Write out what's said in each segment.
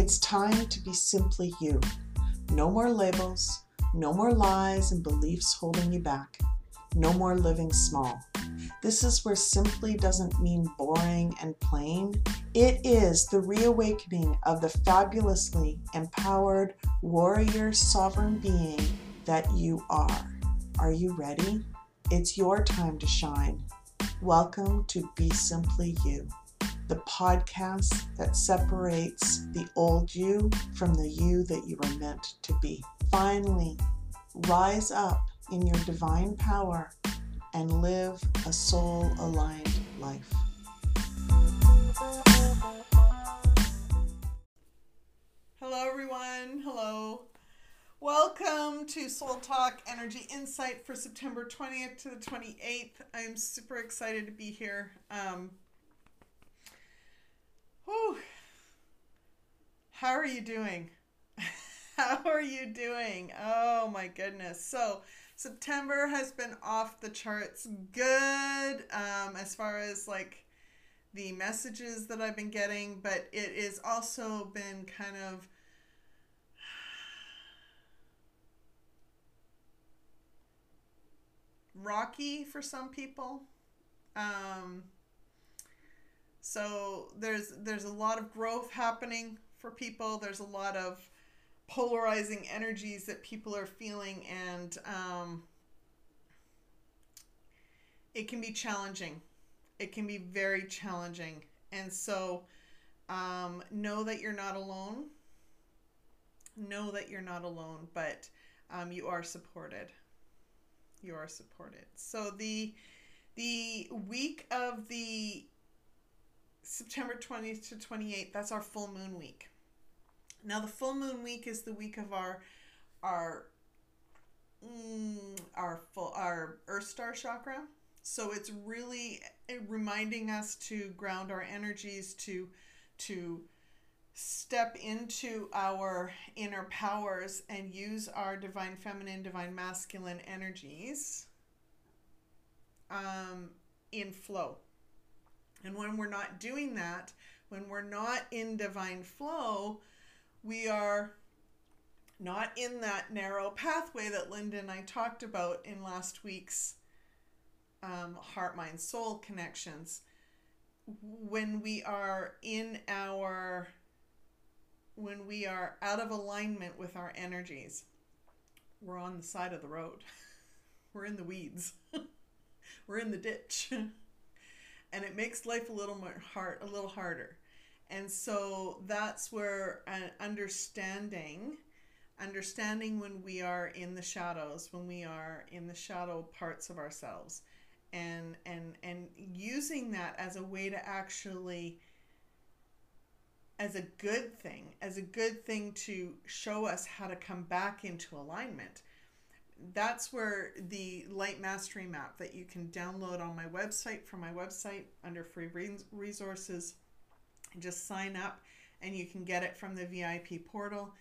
It's time to be simply you. No more labels, no more lies and beliefs holding you back. No more living small. This is where simply doesn't mean boring and plain. It is the reawakening of the fabulously empowered warrior sovereign being that you are. Are you ready? It's your time to shine. Welcome to Be Simply You, the podcast that separates the old you from the you that you were meant to be. Finally, rise up in your divine power and live a soul aligned life. Hello, everyone. Hello. Welcome to Soul Talk Energy Insight for September 20th to the 28th. I'm super excited to be here. Um, How are you doing? How are you doing? Oh my goodness. So, September has been off the charts good um, as far as like the messages that I've been getting, but it has also been kind of rocky for some people. Um, so there's there's a lot of growth happening for people. There's a lot of polarizing energies that people are feeling, and um, it can be challenging. It can be very challenging. And so um, know that you're not alone. Know that you're not alone, but um, you are supported. You are supported. So the the week of the September 20th to 28th, that's our full moon week. Now the full moon week is the week of our our mm, our full our Earth Star chakra. So it's really eh, reminding us to ground our energies to to step into our inner powers and use our divine feminine, divine masculine energies um, in flow. And when we're not doing that, when we're not in divine flow, we are not in that narrow pathway that Linda and I talked about in last week's um, heart, mind, soul connections. When we are in our, when we are out of alignment with our energies, we're on the side of the road. we're in the weeds. we're in the ditch. and it makes life a little more hard, a little harder. And so that's where an understanding, understanding when we are in the shadows, when we are in the shadow parts of ourselves, and and and using that as a way to actually as a good thing, as a good thing to show us how to come back into alignment. That's where the Light Mastery Map that you can download on my website from my website under free resources just sign up and you can get it from the VIP portal.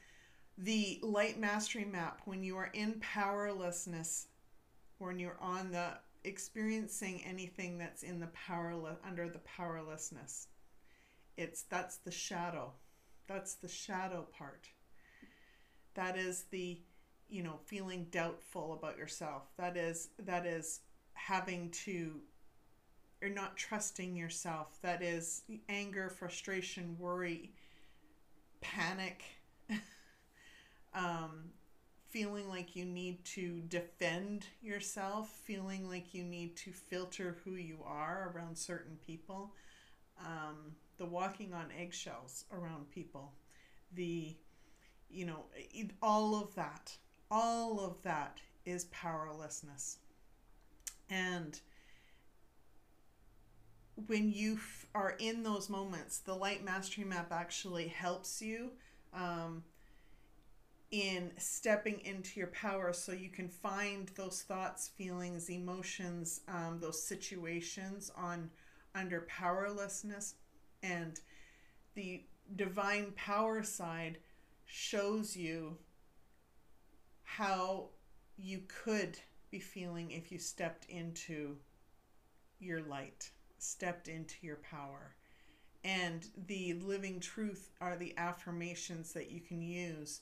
The Light Mastery Map, when you are in powerlessness, when you're on the experiencing anything that's in the powerless under the powerlessness, it's that's the shadow. That's the shadow part. That is the you know feeling doubtful about yourself. That is that is having to or not trusting yourself. That is anger, frustration, worry, panic, um, feeling like you need to defend yourself, feeling like you need to filter who you are around certain people, um, the walking on eggshells around people, the, you know, all of that, all of that is powerlessness. And when you f- are in those moments, the light mastery map actually helps you um, in stepping into your power so you can find those thoughts, feelings, emotions, um, those situations on under powerlessness. And the divine power side shows you how you could be feeling if you stepped into your light stepped into your power And the living truth are the affirmations that you can use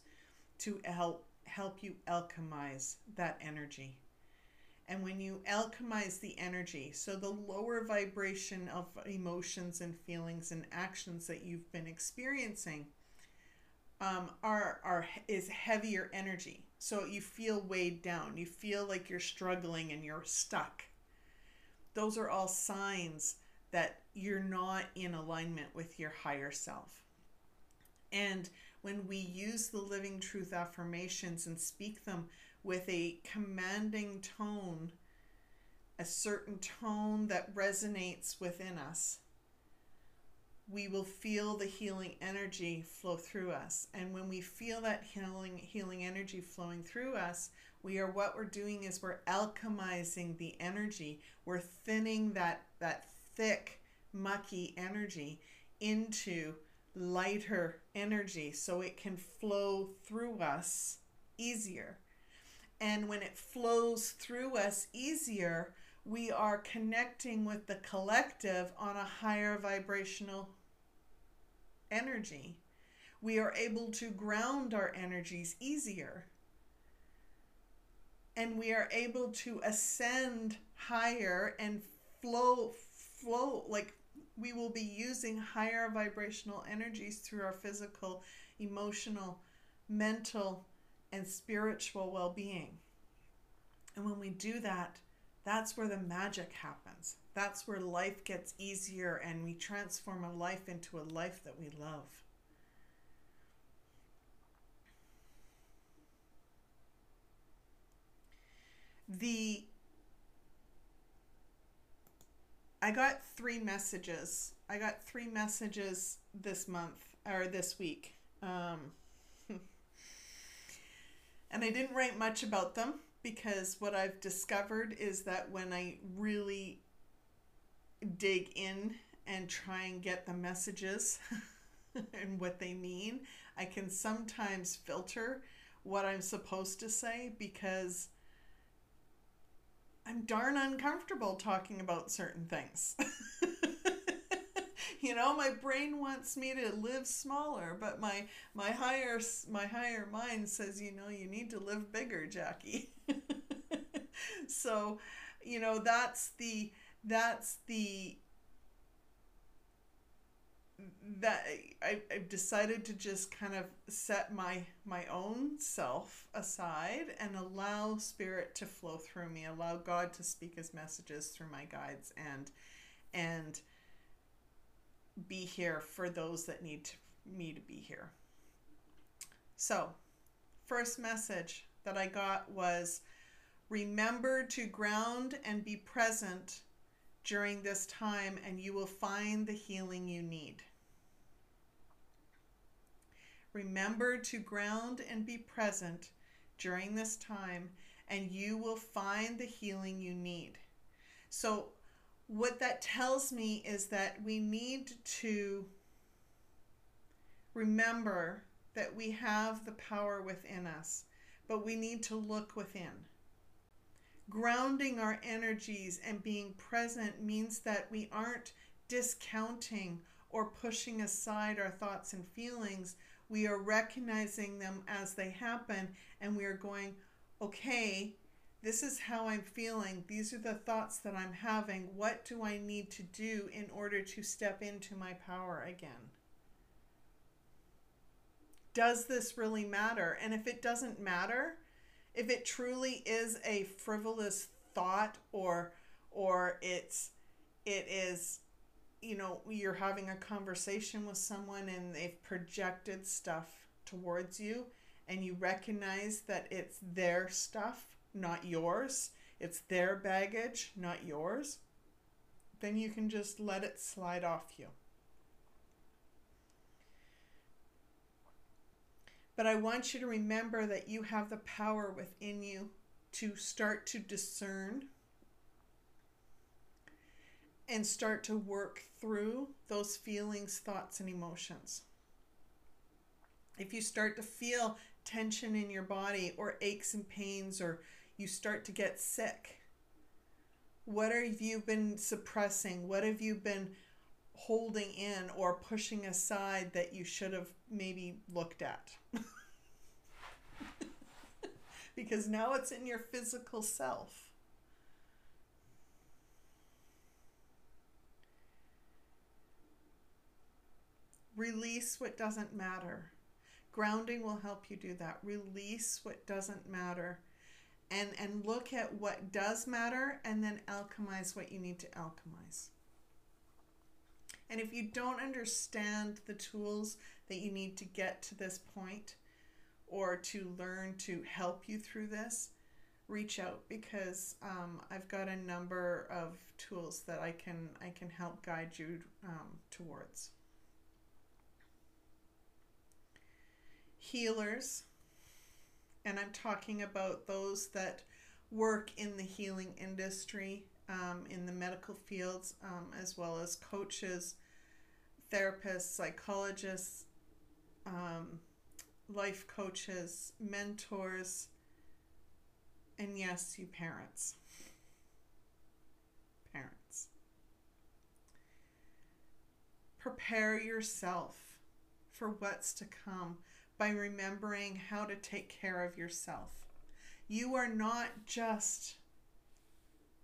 to help help you alchemize that energy. And when you alchemize the energy, so the lower vibration of emotions and feelings and actions that you've been experiencing um, are, are is heavier energy. So you feel weighed down. You feel like you're struggling and you're stuck. Those are all signs that you're not in alignment with your higher self. And when we use the living truth affirmations and speak them with a commanding tone, a certain tone that resonates within us, we will feel the healing energy flow through us. And when we feel that healing healing energy flowing through us, we are what we're doing is we're alchemizing the energy. We're thinning that that thick, mucky energy into lighter energy so it can flow through us easier. And when it flows through us easier, we are connecting with the collective on a higher vibrational energy. We are able to ground our energies easier. And we are able to ascend higher and flow, flow, like we will be using higher vibrational energies through our physical, emotional, mental, and spiritual well being. And when we do that, that's where the magic happens. That's where life gets easier and we transform a life into a life that we love. The I got three messages. I got three messages this month or this week. Um, and I didn't write much about them because what I've discovered is that when I really dig in and try and get the messages and what they mean, I can sometimes filter what I'm supposed to say because I'm darn uncomfortable talking about certain things. you know, my brain wants me to live smaller, but my my higher my higher mind says, you know, you need to live bigger, Jacquie. so, you know, that's the that's the that I, I've decided to just kind of set my my own self aside and allow spirit to flow through me allow god to speak his messages through my guides and and be here for those that need to, me to be here. So first message that i got was remember to ground and be present during this time and you will find the healing you need Remember to ground and be present during this time, and you will find the healing you need. So, what that tells me is that we need to remember that we have the power within us, but we need to look within. Grounding our energies and being present means that we aren't discounting or pushing aside our thoughts and feelings, we are recognizing them as they happen and we are going, okay, this is how I'm feeling. These are the thoughts that I'm having. What do I need to do in order to step into my power again? Does this really matter? And if it doesn't matter, if it truly is a frivolous thought or or it's it is you know, you're having a conversation with someone and they've projected stuff towards you and you recognize that it's their stuff, not yours, it's their baggage, not yours, then you can just let it slide off you. But I want you to remember that you have the power within you to start to discern and start to work through those feelings, thoughts, and emotions. If you start to feel tension in your body or aches and pains, or you start to get sick, what have you been suppressing? What have you been holding in or pushing aside that you should have maybe looked at. because now it's in your physical self. Release what doesn't matter. Grounding will help you do that. Release what doesn't matter and and look at what does matter and then alchemize what you need to alchemize. And if you don't understand the tools that you need to get to this point or to learn to help you through this, reach out because um, I've got a number of tools that I can I can help guide you um, towards. Healers, and I'm talking about those that work in the healing industry, um, in the medical fields, um, as well as coaches, therapists, psychologists, um, life coaches, mentors, and yes, you parents. Parents. Prepare yourself for what's to come by remembering how to take care of yourself. You are not just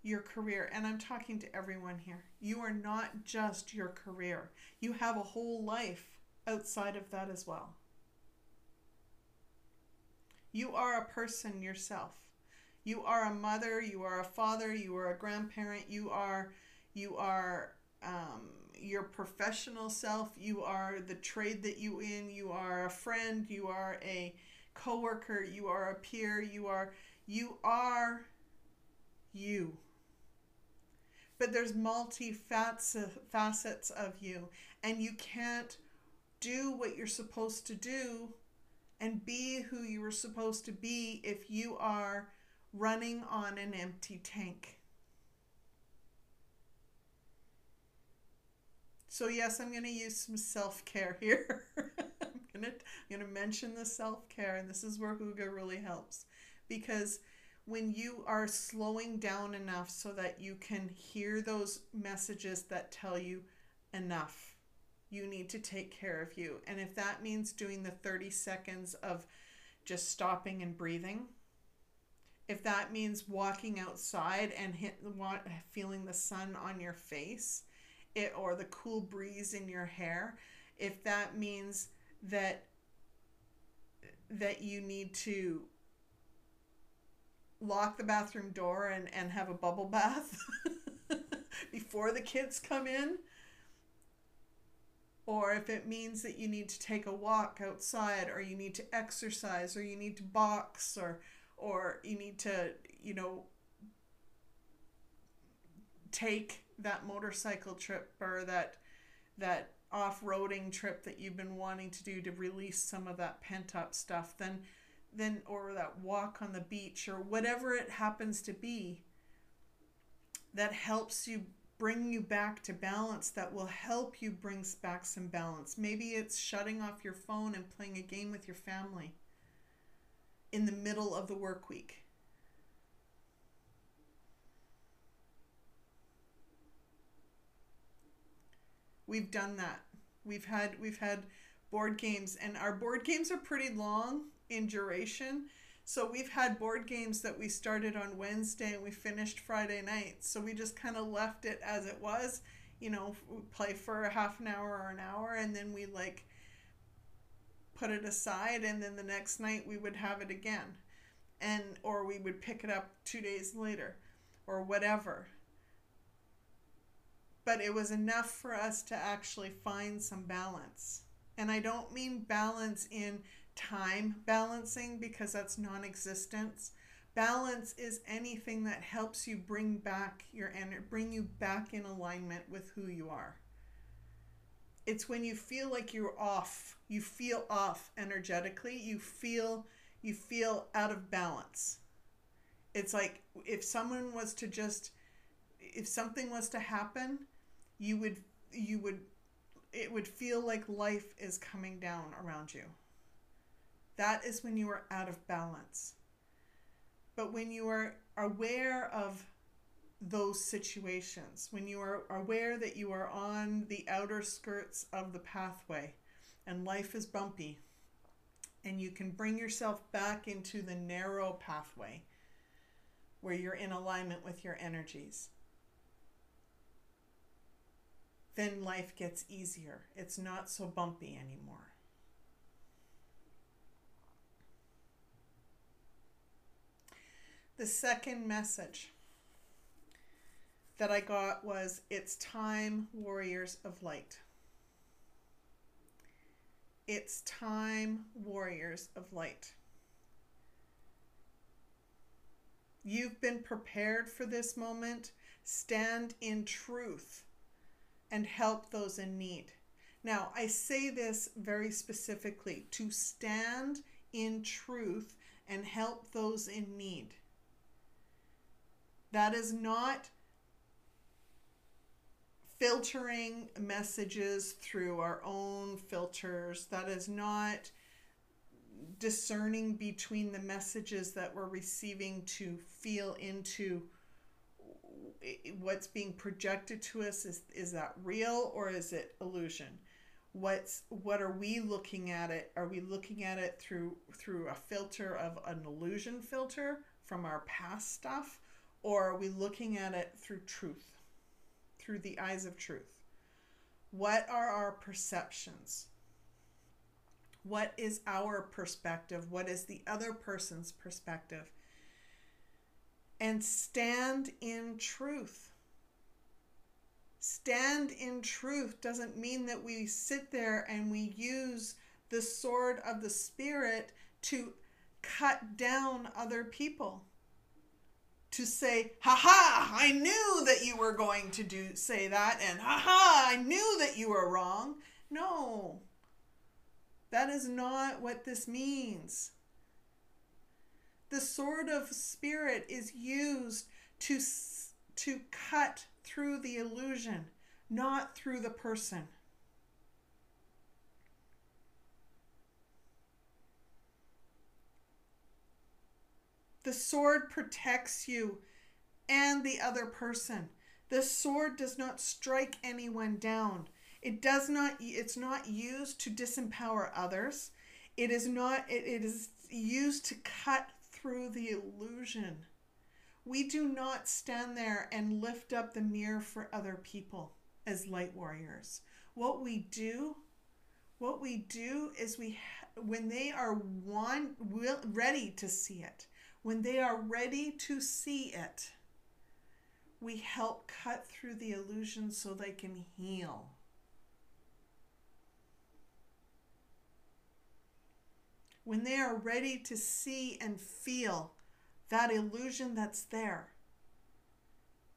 your career, and I'm talking to everyone here. You are not just your career, you have a whole life outside of that as well. You are a person yourself. You are a mother, you are a father, you are a grandparent, you are you are um, your professional self, you are the trade that you in, you are a friend, you are a coworker, you are a peer, you are you are you. But there's multi uh, facets of you and you can't do what you're supposed to do and be who you were supposed to be if you are running on an empty tank. So yes, I'm going to use some self-care here. I'm going to mention the self-care and this is where Hygge really helps because when you are slowing down enough so that you can hear those messages that tell you enough. You need to take care of you. And if that means doing the 30 seconds of just stopping and breathing if that means walking outside and hit, feeling the sun on your face it or the cool breeze in your hair if that means that that you need to lock the bathroom door and, and have a bubble bath before the kids come in? Or if it means that you need to take a walk outside or you need to exercise or you need to box or or you need to you know take that motorcycle trip or that that off-roading trip that you've been wanting to do to release some of that pent-up stuff then then or that walk on the beach or whatever it happens to be that helps you bring you back to balance that will help you bring back some balance. Maybe it's shutting off your phone and playing a game with your family in the middle of the work week. We've done that. We've had we've had board games and our board games are pretty long in duration. So we've had board games that we started on Wednesday and we finished Friday night. So we just kind of left it as it was, you know, play for a half an hour or an hour and then we like put it aside and then the next night we would have it again. And or we would pick it up 2 days later or whatever but it was enough for us to actually find some balance. And I don't mean balance in time balancing because that's non existence. Balance is anything that helps you bring back your energy, bring you back in alignment with who you are. It's when you feel like you're off, you feel off energetically, you feel you feel out of balance. It's like if someone was to just if something was to happen you would you would it would feel like life is coming down around you. That is when you are out of balance. But when you are aware of those situations, when you are aware that you are on the outer skirts of the pathway and life is bumpy, and you can bring yourself back into the narrow pathway where you're in alignment with your energies, then life gets easier. It's not so bumpy anymore. The second message that I got was It's time, warriors of light. It's time, warriors of light. You've been prepared for this moment. Stand in truth and help those in need. Now, I say this very specifically to stand in truth and help those in need. That is not filtering messages through our own filters. That is not discerning between the messages that we're receiving to feel into what's being projected to us. Is is that real or is it illusion? What's what are we looking at it? Are we looking at it through through a filter of an illusion filter from our past stuff or are we looking at it through truth through the eyes of truth. What are our perceptions? What is our perspective? What is the other person's perspective? And stand in truth. Stand in truth doesn't mean that we sit there and we use the sword of the Spirit to cut down other people to say, "Ha ha! I knew that you were going to do say that," and "Ha ha! I knew that you were wrong." No, that is not what this means. The sword of spirit is used to to cut through the illusion, not through the person. The sword protects you and the other person. The sword does not strike anyone down. It does not it's not used to disempower others. It is not it, it is used to cut through the illusion. We do not stand there and lift up the mirror for other people as light warriors. What we do, what we do is we when they are one will, ready to see it, when they are ready to see it, we help cut through the illusion so they can heal. When they are ready to see and feel that illusion that's there,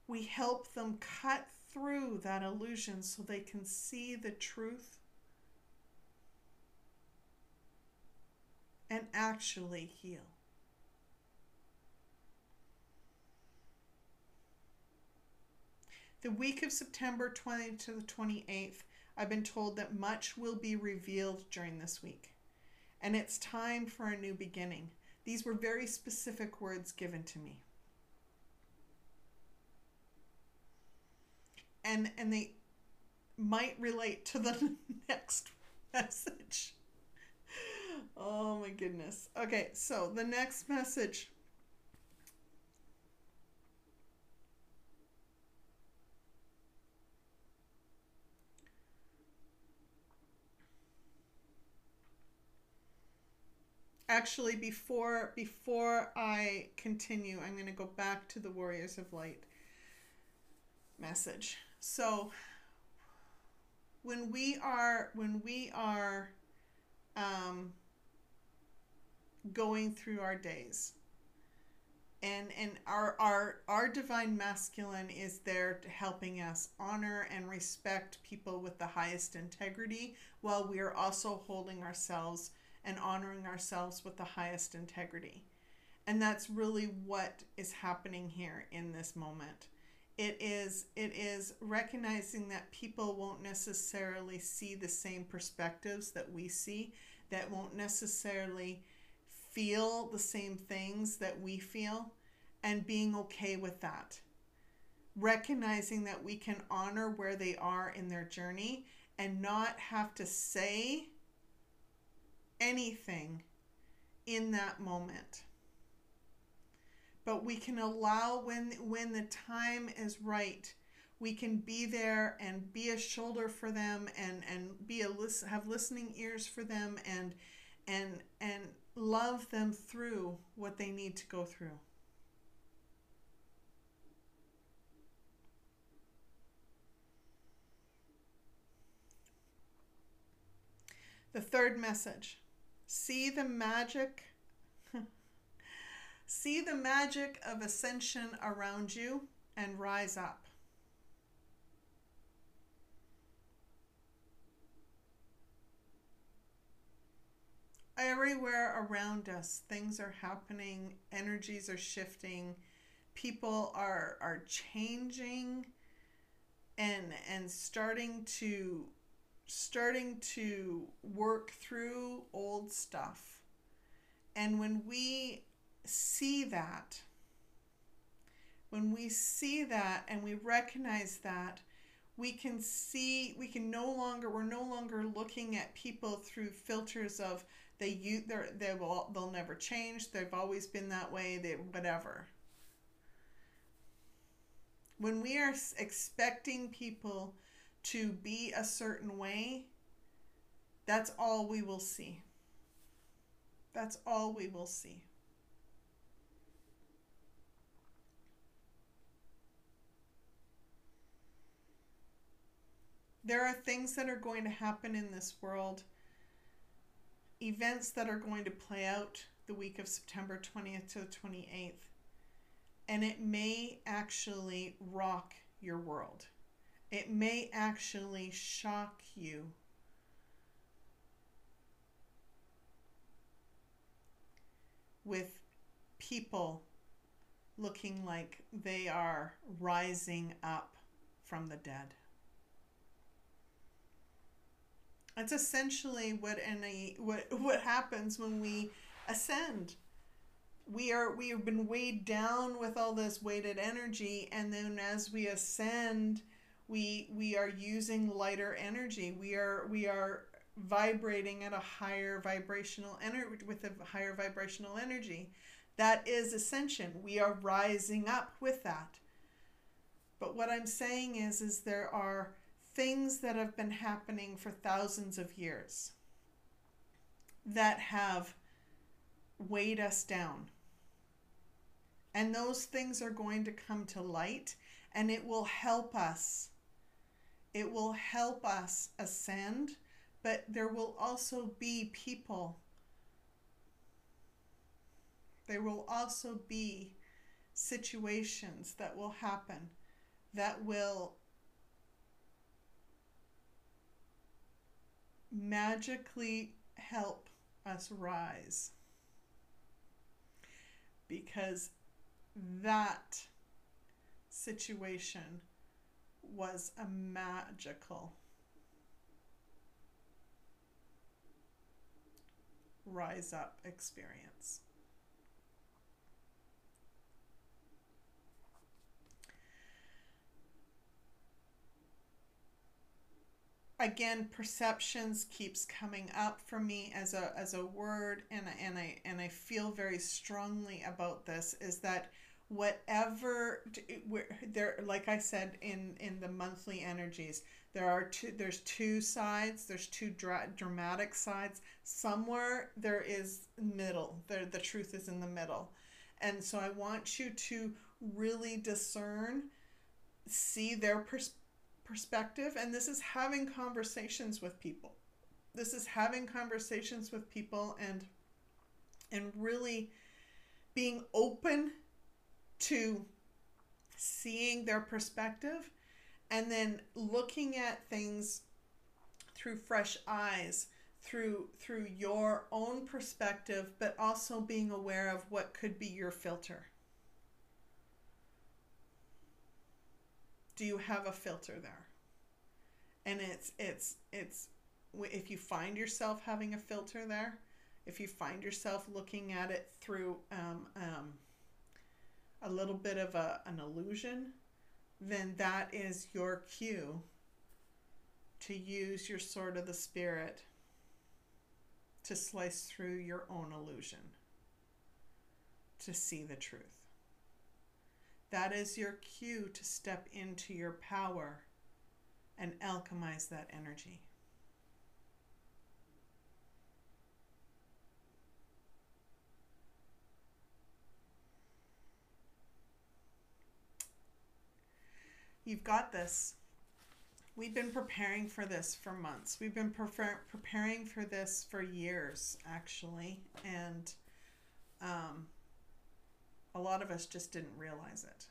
we help them cut through that illusion so they can see the truth and actually heal. The week of September 20 to the 28th, I've been told that much will be revealed during this week. And it's time for a new beginning. These were very specific words given to me. And and they might relate to the next message. Oh my goodness. Okay, so the next message actually before before I continue, I'm going to go back to the Warriors of Light message. So when we are when we are um, going through our days and and our our our divine masculine is there to helping us honor and respect people with the highest integrity while we are also holding ourselves and honoring ourselves with the highest integrity. And that's really what is happening here in this moment. It is it is recognizing that people won't necessarily see the same perspectives that we see, that won't necessarily feel the same things that we feel and being okay with that. recognizing that we can honor where they are in their journey and not have to say anything in that moment. But we can allow when when the time is right we can be there and be a shoulder for them and and be a listen have listening ears for them and and and love them through what they need to go through. The third message see the magic. see the magic of ascension around you and rise up. Everywhere around us, things are happening, energies are shifting, people are are changing and and starting to starting to work through old stuff. And when we see that, when we see that and we recognize that, we can see we can no longer we're no longer looking at people through filters of they you they're, they will they'll never change they've always been that way they whatever when we are expecting people to be a certain way, that's all we will see. That's all we will see. There are things that are going to happen in this world, events that are going to play out the week of September 20th to the 28th, and it may actually rock your world it may actually shock you. With people looking like they are rising up from the dead. That's essentially what any what what happens when we ascend. We are we have been weighed down with all this weighted energy and then as we ascend we we are using lighter energy. We are we are vibrating at a higher vibrational energy with a higher vibrational energy. That is ascension. We are rising up with that. But what i'm saying is is there are things that have been happening for thousands of years that have weighed us down. And those things are going to come to light and it will help us it will help us ascend, but there will also be people. There will also be situations that will happen that will magically help us rise. Because that situation was a magical rise up experience. again perceptions keeps coming up for me as a as a word and and I and I feel very strongly about this is that whatever there like i said in in the monthly energies there are two there's two sides there's two dra- dramatic sides. Somewhere there is middle there the truth is in the middle. And so i want you to really discern see their pers- perspective and this is having conversations with people. This is having conversations with people and and really being open to seeing their perspective and then looking at things through fresh eyes through through your own perspective but also being aware of what could be your filter. Do you have a filter there? And it's it's it's if you find yourself having a filter there if you find yourself looking at it through um, um, a little bit of a, an illusion, then that is your cue to use your sword of the Spirit to slice through your own illusion, to see the truth. That is your cue to step into your power and alchemize that energy. You've got this. We've been preparing for this for months. We've been prefer- preparing for this for years, actually. And um, a lot of us just didn't realize it.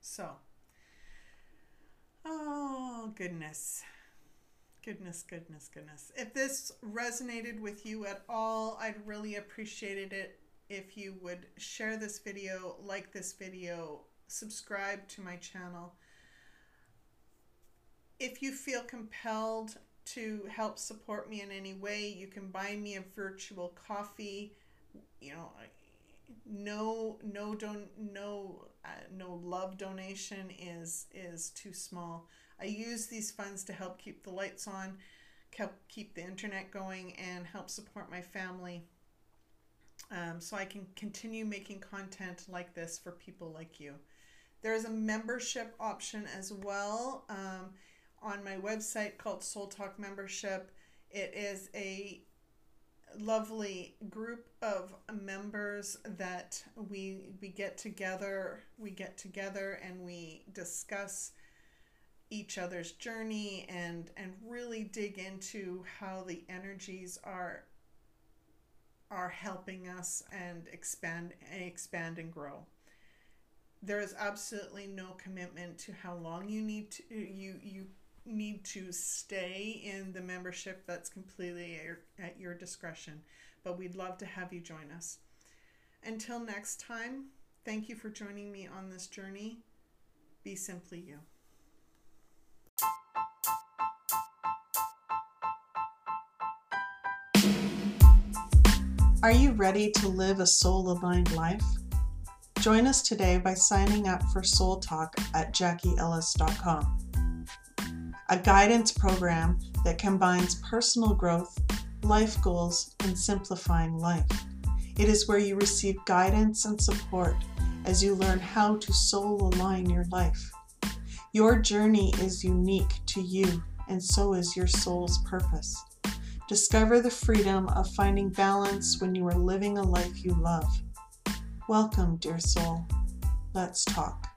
So, oh, goodness. Goodness, goodness, goodness. If this resonated with you at all, I'd really appreciate it if you would share this video, like this video, subscribe to my channel. If you feel compelled to help support me in any way, you can buy me a virtual coffee. You know, no, no, don't, no, uh, no love donation is is too small. I use these funds to help keep the lights on, help keep the internet going, and help support my family. Um, so I can continue making content like this for people like you. There's a membership option as well um, on my website called Soul Talk Membership. It is a lovely group of members that we we get together we get together and we discuss each other's journey and and really dig into how the energies are are helping us and expand expand and grow there is absolutely no commitment to how long you need to you you need to stay in the membership that's completely at your, at your discretion. But we'd love to have you join us. Until next time thank you for joining me on this journey. Be simply you. Are you ready to live a soul aligned life? Join us today by signing up for Soul Talk at JacquieEllis.com, a guidance program that combines personal growth, life goals, and simplifying life. It is where you receive guidance and support as you learn how to soul align your life. Your journey is unique to you, and so is your soul's purpose. Discover the freedom of finding balance when you are living a life you love. Welcome, dear soul. Let's talk.